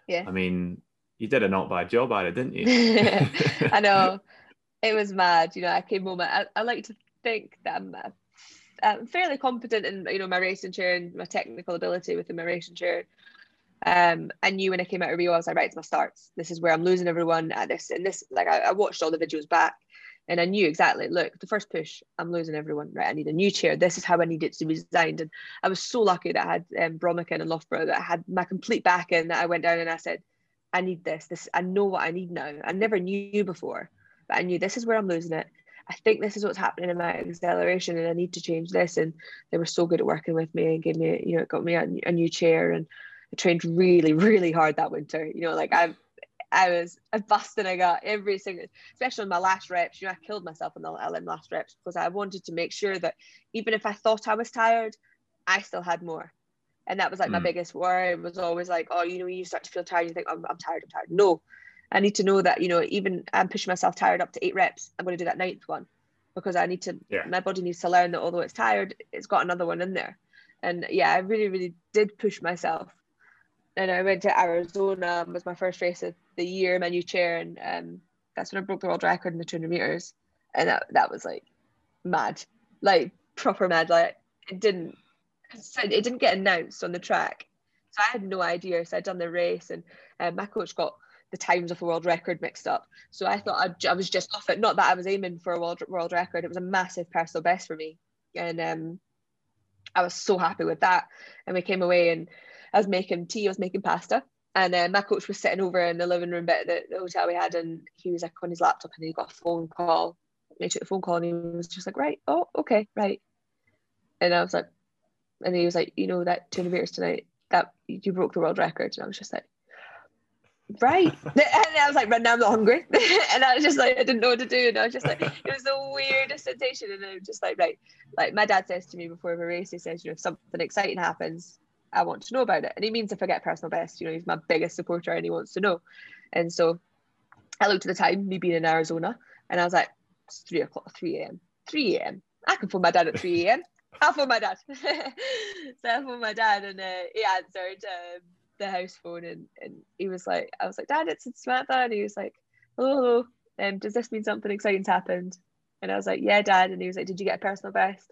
Yeah. I mean, you did a not bad job at it, didn't you? I know. It was mad. You know, I came home. I, I like to think that I'm, I'm fairly competent in you know my racing chair and my technical ability within my racing chair. Um, I knew when I came out of Rio, I was like, right, it's my starts. This is where I'm losing everyone at this and this. Like I, I watched all the videos back, and I knew exactly. Look, the first push, I'm losing everyone. Right, I need a new chair. This is how I need it to be designed. And I was so lucky that I had um, Bromwich and Loughborough that I had my complete back in. That I went down and I said, I need this. This I know what I need now. I never knew before, but I knew this is where I'm losing it. I think this is what's happening in my acceleration, and I need to change this. And they were so good at working with me and gave me, you know, got me a, a new chair. And I trained really, really hard that winter. You know, like I, I was a busting I got every single, especially in my last reps. You know, I killed myself in the LM last reps because I wanted to make sure that even if I thought I was tired, I still had more and that was like mm. my biggest worry. Was always like oh you know you start to feel tired you think I'm, I'm tired i'm tired no. I need to know that you know even i'm pushing myself tired up to eight reps i'm going to do that ninth one because i need to yeah. my body needs to learn that although it's tired it's got another one in there. And yeah i really really did push myself. And i went to arizona was my first race of the year my new chair and um, that's when i broke the world record in the 200 meters. And that, that was like mad. Like proper mad. Like it didn't it didn't get announced on the track. So I had no idea. So I'd done the race and um, my coach got the times of the world record mixed up. So I thought I'd, I was just off it. Not that I was aiming for a world, world record. It was a massive personal best for me. And um, I was so happy with that. And we came away and I was making tea, I was making pasta. And uh, my coach was sitting over in the living room bit at the, the hotel we had, and he was like on his laptop and he got a phone call. And he took the phone call and he was just like, right, oh, okay, right. And I was like, and he was like, you know, that 200 meters tonight, that you broke the world record. And I was just like, right. and I was like, but now I'm not hungry. and I was just like, I didn't know what to do. And I was just like, it was the weirdest sensation. And I was just like, right. Like my dad says to me before every race, he says, you know, if something exciting happens, I want to know about it. And he means if I get personal best, you know, he's my biggest supporter and he wants to know. And so I looked at the time, me being in Arizona, and I was like, it's three o'clock, 3 a.m. 3 a.m. I can phone my dad at 3 a.m. I'll phone my dad. so I phoned my dad and uh, he answered um, the house phone and, and he was like, I was like, Dad, it's, Samantha. And he was like, hello, um, does this mean something exciting's happened? And I was like, yeah, Dad. And he was like, did you get a personal best?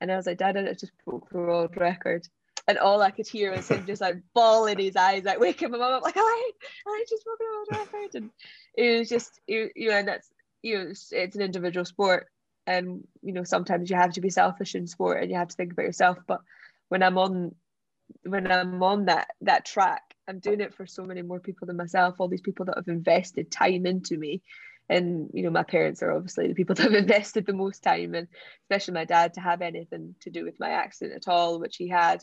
And I was like, Dad, I just broke the world record. And all I could hear was him just like bawling his eyes, like waking my mum up, like, I, I just broke the world record. And it was just, you know, and that's, you know, it's, it's an individual sport and you know sometimes you have to be selfish in sport and you have to think about yourself but when i'm on when i'm on that that track i'm doing it for so many more people than myself all these people that have invested time into me. And you know my parents are obviously the people that have invested the most time and especially my dad to have anything to do with my accident at all which he had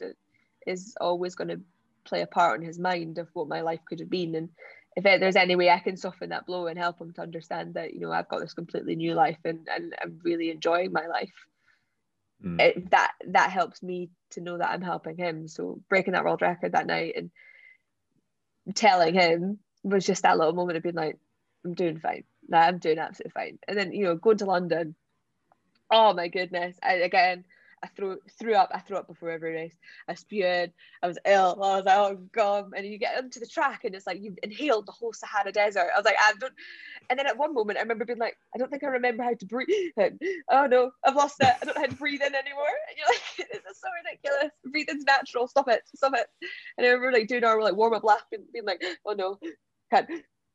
is always going to play a part in his mind of what my life could have been. And if there's any way I can soften that blow and help him to understand that you know I've got this completely new life and and I'm really enjoying my life, mm. it, that that helps me to know that I'm helping him. So breaking that world record that night and telling him was just that little moment of being like, I'm doing fine. Nah, I'm doing absolutely fine. And then you know going to London, oh my goodness, I, again I threw threw up. I threw up before every race. I spewed. I was ill. I was like, oh god. And you get onto the track, and it's like you've inhaled the whole Sahara Desert. I was like, I don't. And then at one moment, I remember being like, I don't think I remember how to breathe. And, oh no, I've lost it. I don't know how to breathe in anymore. And you're like, this is so ridiculous. Breathing's natural. Stop it. Stop it. And I remember like doing our like warm up lap and being like, oh no, can't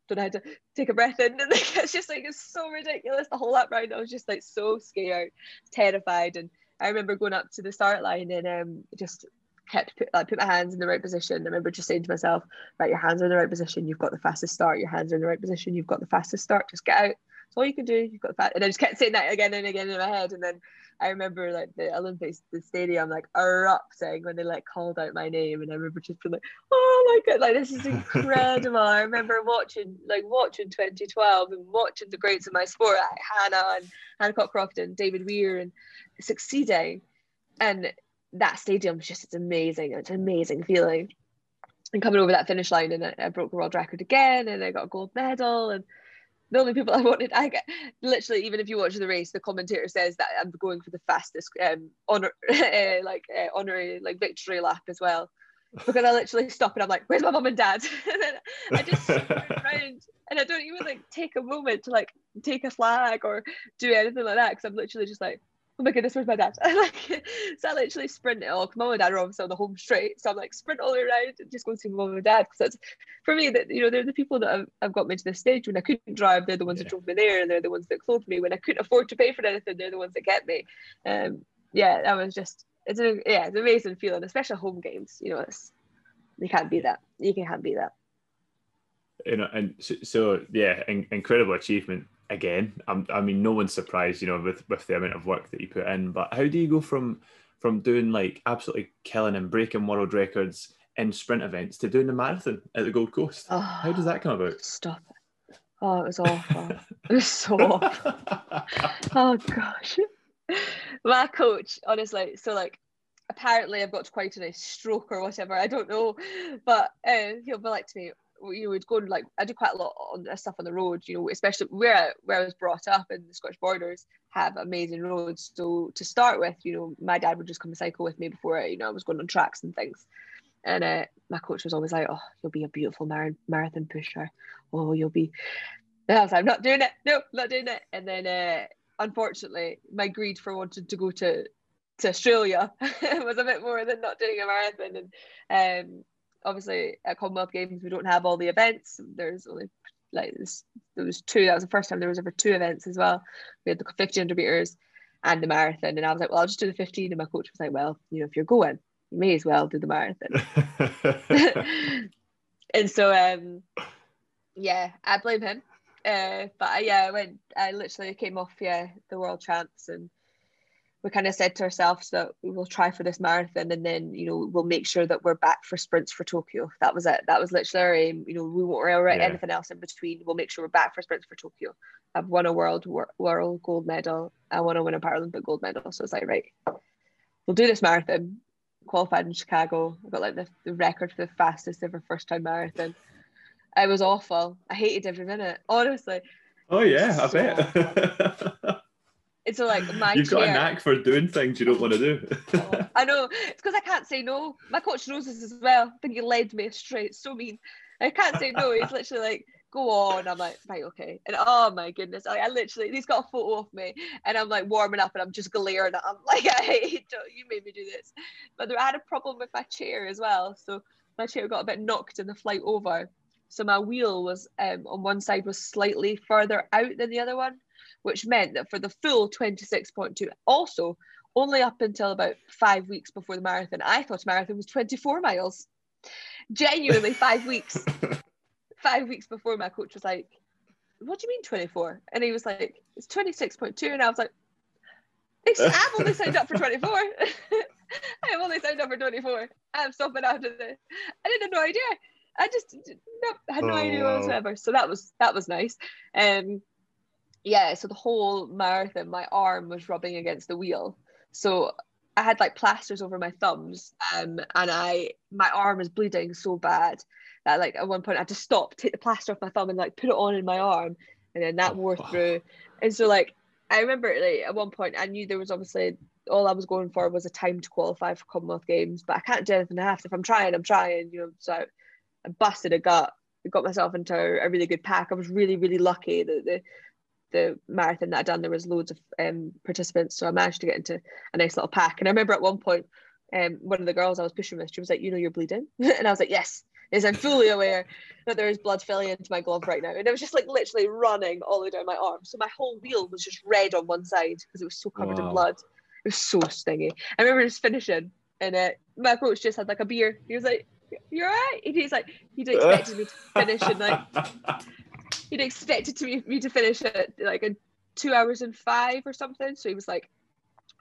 don't know how to take a breath in. And like, it's just like it's so ridiculous. The whole lap round, I was just like so scared, terrified, and I remember going up to the start line and um, just kept put, like put my hands in the right position. I remember just saying to myself, right, your hands are in the right position. You've got the fastest start. Your hands are in the right position. You've got the fastest start. Just get out. That's all you can do. You've got the fast. And I just kept saying that again and again in my head. And then I remember like the Olympics, the stadium like erupting when they like called out my name. And I remember just being like, oh my god, like this is incredible. I remember watching like watching 2012 and watching the greats of my sport, like Hannah and Hannah Cockcroft and David Weir and succeeding and that stadium was just it's amazing it's an amazing feeling and coming over that finish line and I, I broke the world record again and I got a gold medal and the only people I wanted, I get literally even if you watch the race, the commentator says that I'm going for the fastest um honor uh, like uh, honorary like victory lap as well, because I literally stop and I'm like, where's my mum and dad? and then I just around and I don't even like take a moment to like take a flag or do anything like that because I'm literally just like, oh my goodness, where's my dad? like, so I literally sprint it all. Mom and dad are obviously on the home straight, so I'm like sprint all the way around and just go and see my mom and dad because that's for me that you know they're the people that have, have got me to this stage when I couldn't drive. They're the ones yeah. that drove me there, and they're the ones that clothed me when I couldn't afford to pay for anything. They're the ones that kept me. Um, yeah, that was just it's a yeah, it's an amazing feeling, especially home games. You know, it's you can't beat that. You can't beat that. You know, and so, so yeah, in, incredible achievement again. I'm, i mean, no one's surprised, you know, with with the amount of work that you put in. But how do you go from from doing like absolutely killing and breaking world records in sprint events to doing the marathon at the Gold Coast? Oh, how does that come about? Stop it! Oh, it was awful. it was so awful. oh gosh, my coach, honestly. So like, apparently I've got quite a nice stroke or whatever. I don't know, but uh, he'll be like to me, you we'd go like I do quite a lot on stuff on the road, you know, especially where where I was brought up in the Scottish Borders have amazing roads. So to start with, you know, my dad would just come and cycle with me before you know I was going on tracks and things. And uh, my coach was always like, "Oh, you'll be a beautiful mar- marathon pusher. Oh, you'll be." And I was like, "I'm not doing it. No, not doing it." And then, uh, unfortunately, my greed for wanting to go to to Australia was a bit more than not doing a marathon. And um, obviously at Commonwealth Games we don't have all the events. There's only like this, there was two. That was the first time there was ever two events as well. We had the 1500 meters and the marathon, and I was like, well, I'll just do the 15. And my coach was like, well, you know, if you're going, you may as well do the marathon. and so, um, yeah, I blame him. Uh, but I, yeah, I went. I literally came off yeah the world champs and we kind of said to ourselves that we will try for this marathon and then you know we'll make sure that we're back for sprints for Tokyo. That was it. That was literally our aim. You know we won't worry yeah. anything else in between. We'll make sure we're back for sprints for Tokyo. I've won a world world gold medal. I want to win a Paralympic gold medal. So it's like right, we'll do this marathon. Qualified in Chicago. I got like the, the record for the fastest ever first time marathon. I was awful. I hated every minute. Honestly. Oh yeah, I bet. It's so like my You've chair, got a knack for doing things you don't want to do. oh, I know. It's because I can't say no. My coach knows this as well. I think he led me astray. It's so mean. I can't say no. He's literally like, go on. I'm like, right, okay. And oh my goodness, I, I literally, he's got a photo of me and I'm like warming up and I'm just glaring at him. Like, I hate you made me do this. But there, I had a problem with my chair as well. So my chair got a bit knocked in the flight over. So my wheel was um, on one side was slightly further out than the other one which meant that for the full 26.2, also only up until about five weeks before the marathon, I thought a marathon was 24 miles. Genuinely, five weeks. five weeks before my coach was like, What do you mean 24? And he was like, It's 26.2. And I was like, I've only signed up for 24. I've only signed up for 24. I'm stopping after this. I didn't have no idea. I just no, had no oh, idea whatsoever. So that was that was nice. Um, yeah, so the whole marathon, my arm was rubbing against the wheel. So I had like plasters over my thumbs, um, and I my arm was bleeding so bad that like at one point I had to stop, take the plaster off my thumb, and like put it on in my arm, and then that wore through. And so like I remember like at one point I knew there was obviously all I was going for was a time to qualify for Commonwealth Games, but I can't do anything else. If I'm trying, I'm trying, you know. So I busted a gut, got myself into a really good pack. I was really really lucky that the the marathon that I'd done, there was loads of um, participants, so I managed to get into a nice little pack. And I remember at one point, um, one of the girls I was pushing with, she was like, "You know, you're bleeding," and I was like, "Yes." Is I'm fully aware that there is blood filling into my glove right now, and it was just like literally running all the way down my arm. So my whole wheel was just red on one side because it was so covered wow. in blood. It was so stingy. I remember just finishing, and uh, my coach just had like a beer. He was like, "You're right." And he's like, he'd expected me to finish and like he'd expected to me, me to finish it like in two hours and five or something. So he was like,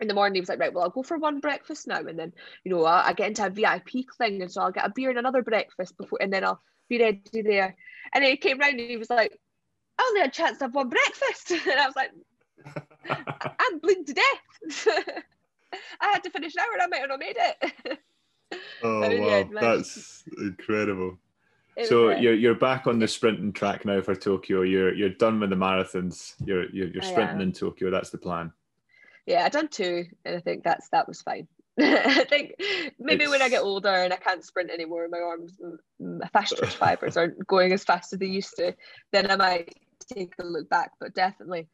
in the morning, he was like, right, well, I'll go for one breakfast now, and then you know I, I get into a VIP thing, and so I'll get a beer and another breakfast before, and then I'll be ready there. And then he came round and he was like, I only had a chance to have one breakfast, and I was like, I'm bleeding to death. I had to finish an hour, and I might have not made it. oh wow, yeah, that's incredible so you're you're back on the sprinting track now for Tokyo. You're you're done with the marathons. You're you're, you're sprinting in Tokyo. That's the plan. Yeah, I done two, and I think that's that was fine. I think maybe it's... when I get older and I can't sprint anymore, my arms, my fast twitch fibers aren't going as fast as they used to, then I might take a look back. But definitely,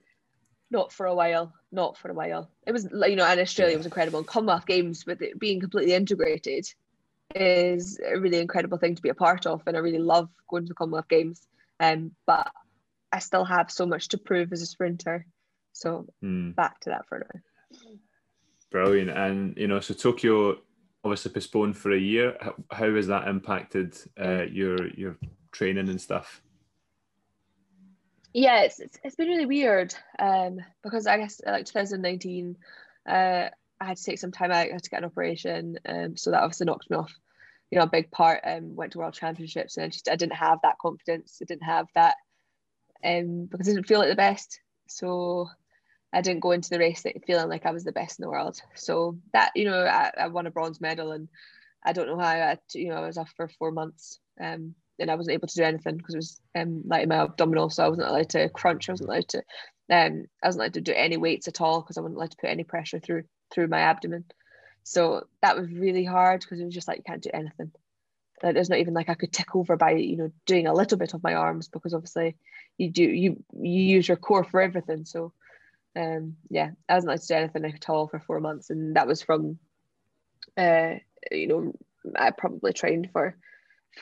not for a while. Not for a while. It was you know, and Australia was incredible. And Commonwealth Games with it being completely integrated is a really incredible thing to be a part of, and I really love going to the Commonwealth Games. Um, but I still have so much to prove as a sprinter. So Hmm. back to that for now. Brilliant. And you know, so Tokyo obviously postponed for a year. How, how has that impacted uh, your your training and stuff? Yeah, it's, it's, it's been really weird um, because I guess like 2019, uh, I had to take some time out, I had to get an operation. Um, so that obviously knocked me off, you know, a big part. Um, went to World Championships and I just I didn't have that confidence. I didn't have that um, because I didn't feel like the best. So I didn't go into the race feeling like I was the best in the world. So that, you know, I, I won a bronze medal and I don't know how I, you know, I was off for four months. Um, and I wasn't able to do anything because it was um, like my abdominal, so I wasn't allowed to crunch. I wasn't allowed to, um, I wasn't allowed to do any weights at all because I wasn't allowed to put any pressure through through my abdomen. So that was really hard because it was just like you can't do anything. Like there's not even like I could tick over by you know doing a little bit of my arms because obviously you do you you use your core for everything. So um yeah, I wasn't allowed to do anything at all for four months, and that was from uh you know I probably trained for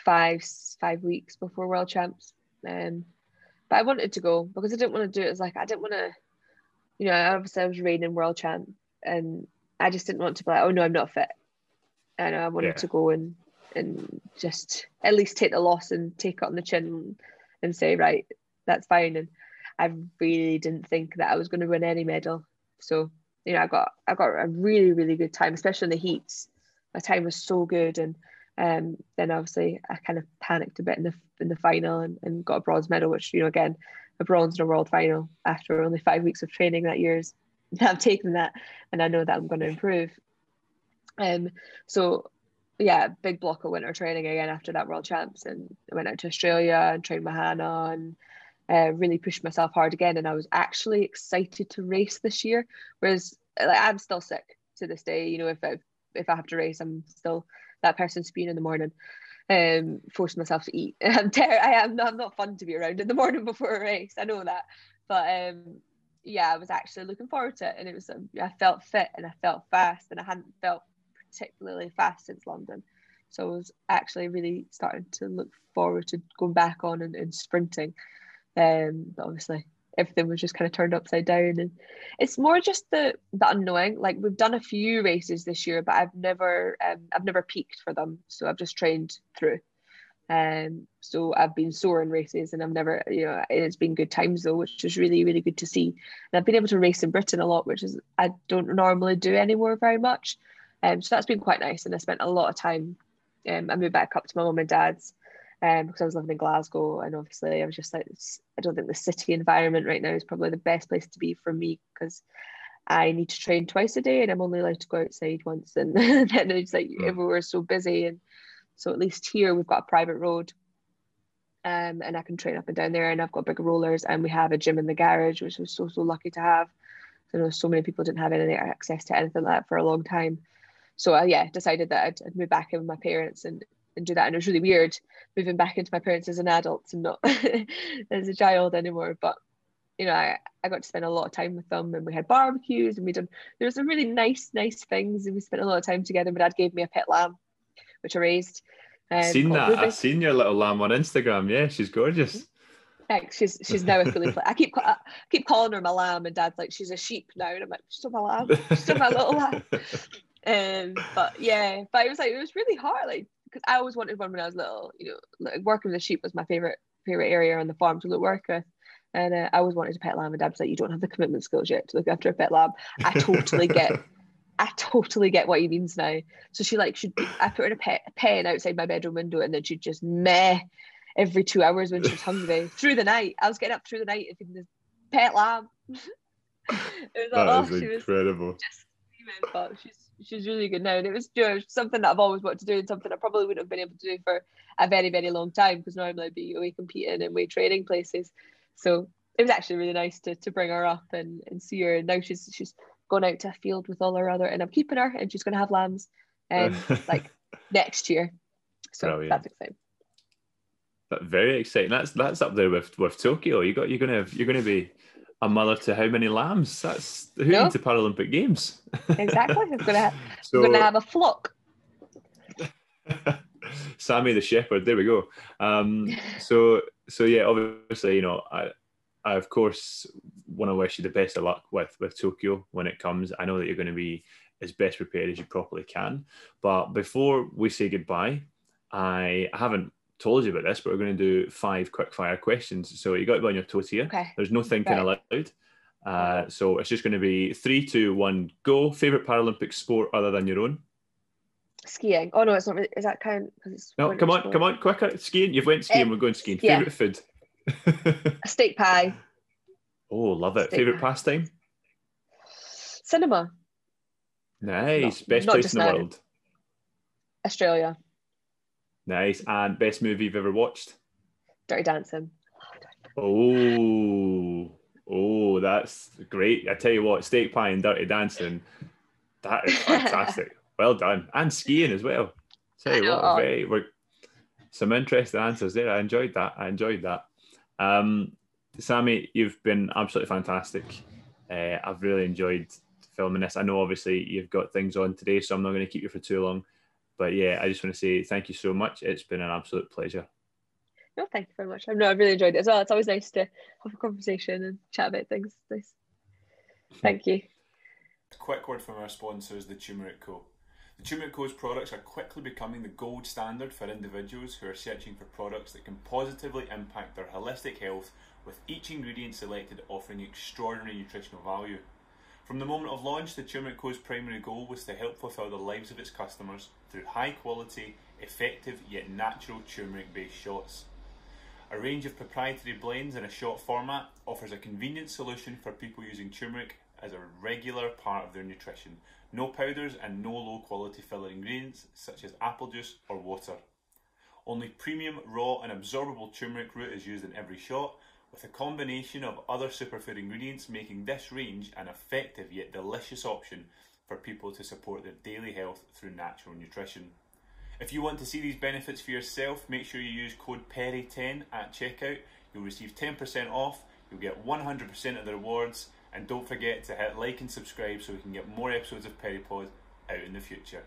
five five weeks before world champs um but i wanted to go because i didn't want to do it as like i didn't want to you know obviously i was reigning world champ and i just didn't want to be like oh no i'm not fit. And i wanted Yeah. to go and and just at least take the loss and take it on the chin and say right that's fine. And i really didn't think that i was going to win any medal. So you know i got i got a really really good time especially in the heats. My time was so good. And um, then obviously I kind of panicked a bit in the in the final and, and got a bronze medal, which you know again a bronze in a world final after only five weeks of training that year's I've taken that and I know that I'm going to improve. Um, so yeah, big block of winter training again after that world champs, and I went out to Australia and trained my Hannah and uh, really pushed myself hard again. And I was actually excited to race this year, whereas like, I'm still sick to this day. You know, if I if I have to race, I'm still that person spewing in the morning, um, forcing myself to eat. I'm ter- I am not, I'm not fun to be around in the morning before a race. I know that, but um, yeah, I was actually looking forward to it, and it was um, I felt fit and I felt fast, and I hadn't felt particularly fast since London, so I was actually really starting to look forward to going back on and, and sprinting. Um, but obviously everything was just kind of turned upside down and it's more just the the unknowing. Like we've done a few races this year but i've never um, i've never peaked for them. So i've just trained through um so i've been sore in races and i've never you know it's been good times though which is really really good to see and i've been able to race in britain a lot which is i don't normally do anymore very much um so that's been quite nice and i spent a lot of time um i moved back up to my mum and dad's um, because I was living in Glasgow, and obviously I was just like, I don't think the city environment right now is probably the best place to be for me because I need to train twice a day, and I'm only allowed to go outside once, and then it's like Mm. everywhere's so busy, and so at least here we've got a private road, um, and I can train up and down there, and I've got big rollers, and we have a gym in the garage, which was so so lucky to have. I know so many people didn't have any access to anything like that for a long time. So uh, yeah, decided that I'd, I'd move back in with my parents and, and do that. And it was really weird moving back into my parents as an adult and not as a child anymore. But you know, I, I got to spend a lot of time with them and we had barbecues and we done there was some really nice, nice things and we spent a lot of time together. My dad gave me a pet lamb, which I raised. Um, seen that? Ruby. I've seen your little lamb on Instagram. Yeah, she's gorgeous. Heck, she's she's now a fully. I keep I keep calling her my lamb, and Dad's like, she's a sheep now, and I'm like, she's still my lamb, she's still my little lamb. Um, but yeah, but it was like it was really hard, like because I always wanted one when I was little. You know, like working with the sheep was my favorite favorite area on the farm to look work with. And uh, I always wanted a pet lamb, and Dad was like, "You don't have the commitment skills yet to look after a pet lamb." I totally get, I totally get what he means now. So she like should I put her in a pet a pen outside my bedroom window, and then she'd just meh every two hours when she was hungry through the night. I was getting up through the night and feeding this pet lamb. it was like, That oh, is she was incredible. just screaming, but she's she's really good now. And it was you know, something that I've always wanted to do and something I probably wouldn't have been able to do for a very, very long time because normally I'd be away competing and away training places. So it was actually really nice to, to bring her up and, and see her. And now she's she's gone out to a field with all her other and I'm keeping her and she's gonna have lambs um like next year. So Brilliant. that's exciting. That very exciting. That's that's up there with with Tokyo. You got you're gonna have, you're gonna be a mother to how many lambs? That's who no. into Paralympic Games. exactly. I'm gonna, so, I'm gonna have a flock. Sammi the shepherd. There we go. Um, so so yeah, obviously, you know, I, I of course want to wish you the best of luck with with Tokyo when it comes. I know that you're going to be as best prepared as you properly can. But before we say goodbye, I haven't told you about this, but we're going to do five quick fire questions. So you got to be on your toes here. Okay. There's no thinking right. allowed. Uh, so it's just going to be three, two, one, go. Favorite Paralympic sport other than your own? Skiing. Oh no, it's not. Really, is that count? no, come on, sport. come on, quicker. Skiing. You've went skiing. Um, we're going skiing. Yeah. Favorite food? A steak pie. Oh, love it. Steak Favorite pie. pastime? Cinema. Nice. Not, best not place in the now. world. Australia. Nice. And best movie you've ever watched? Dirty Dancing. Oh, oh, that's great. I tell you what, steak pie and dirty dancing, that is fantastic. well done. And skiing as well. Tell you what, very, some interesting answers there. I enjoyed that. I enjoyed that. Um, Sammi, you've been absolutely fantastic. Uh, I've really enjoyed filming this. I know obviously you've got things on today, so I'm not going to keep you for too long. But yeah, I just want to say thank you so much. It's been an absolute pleasure. No, thank you very much. I know I've really enjoyed it as well. It's always nice to have a conversation and chat about things. Nice. Thank you. A quick word from our sponsors, the Turmeric Co. The Turmeric Co.'s products are quickly becoming the gold standard for individuals who are searching for products that can positively impact their holistic health, with each ingredient selected offering extraordinary nutritional value. From the moment of launch, the Turmeric Co.'s primary goal was to help fulfill the lives of its customers through high quality, effective yet natural turmeric based shots. A range of proprietary blends in a shot format offers a convenient solution for people using turmeric as a regular part of their nutrition. No powders and no low quality filler ingredients such as apple juice or water. Only premium, raw, and absorbable turmeric root is used in every shot, with a combination of other superfood ingredients making this range an effective yet delicious option for people to support their daily health through natural nutrition. If you want to see these benefits for yourself, make sure you use code PERRY10 at checkout. You'll receive 10% off, you'll get 100% of the rewards, and don't forget to hit like and subscribe so we can get more episodes of PerryPod out in the future.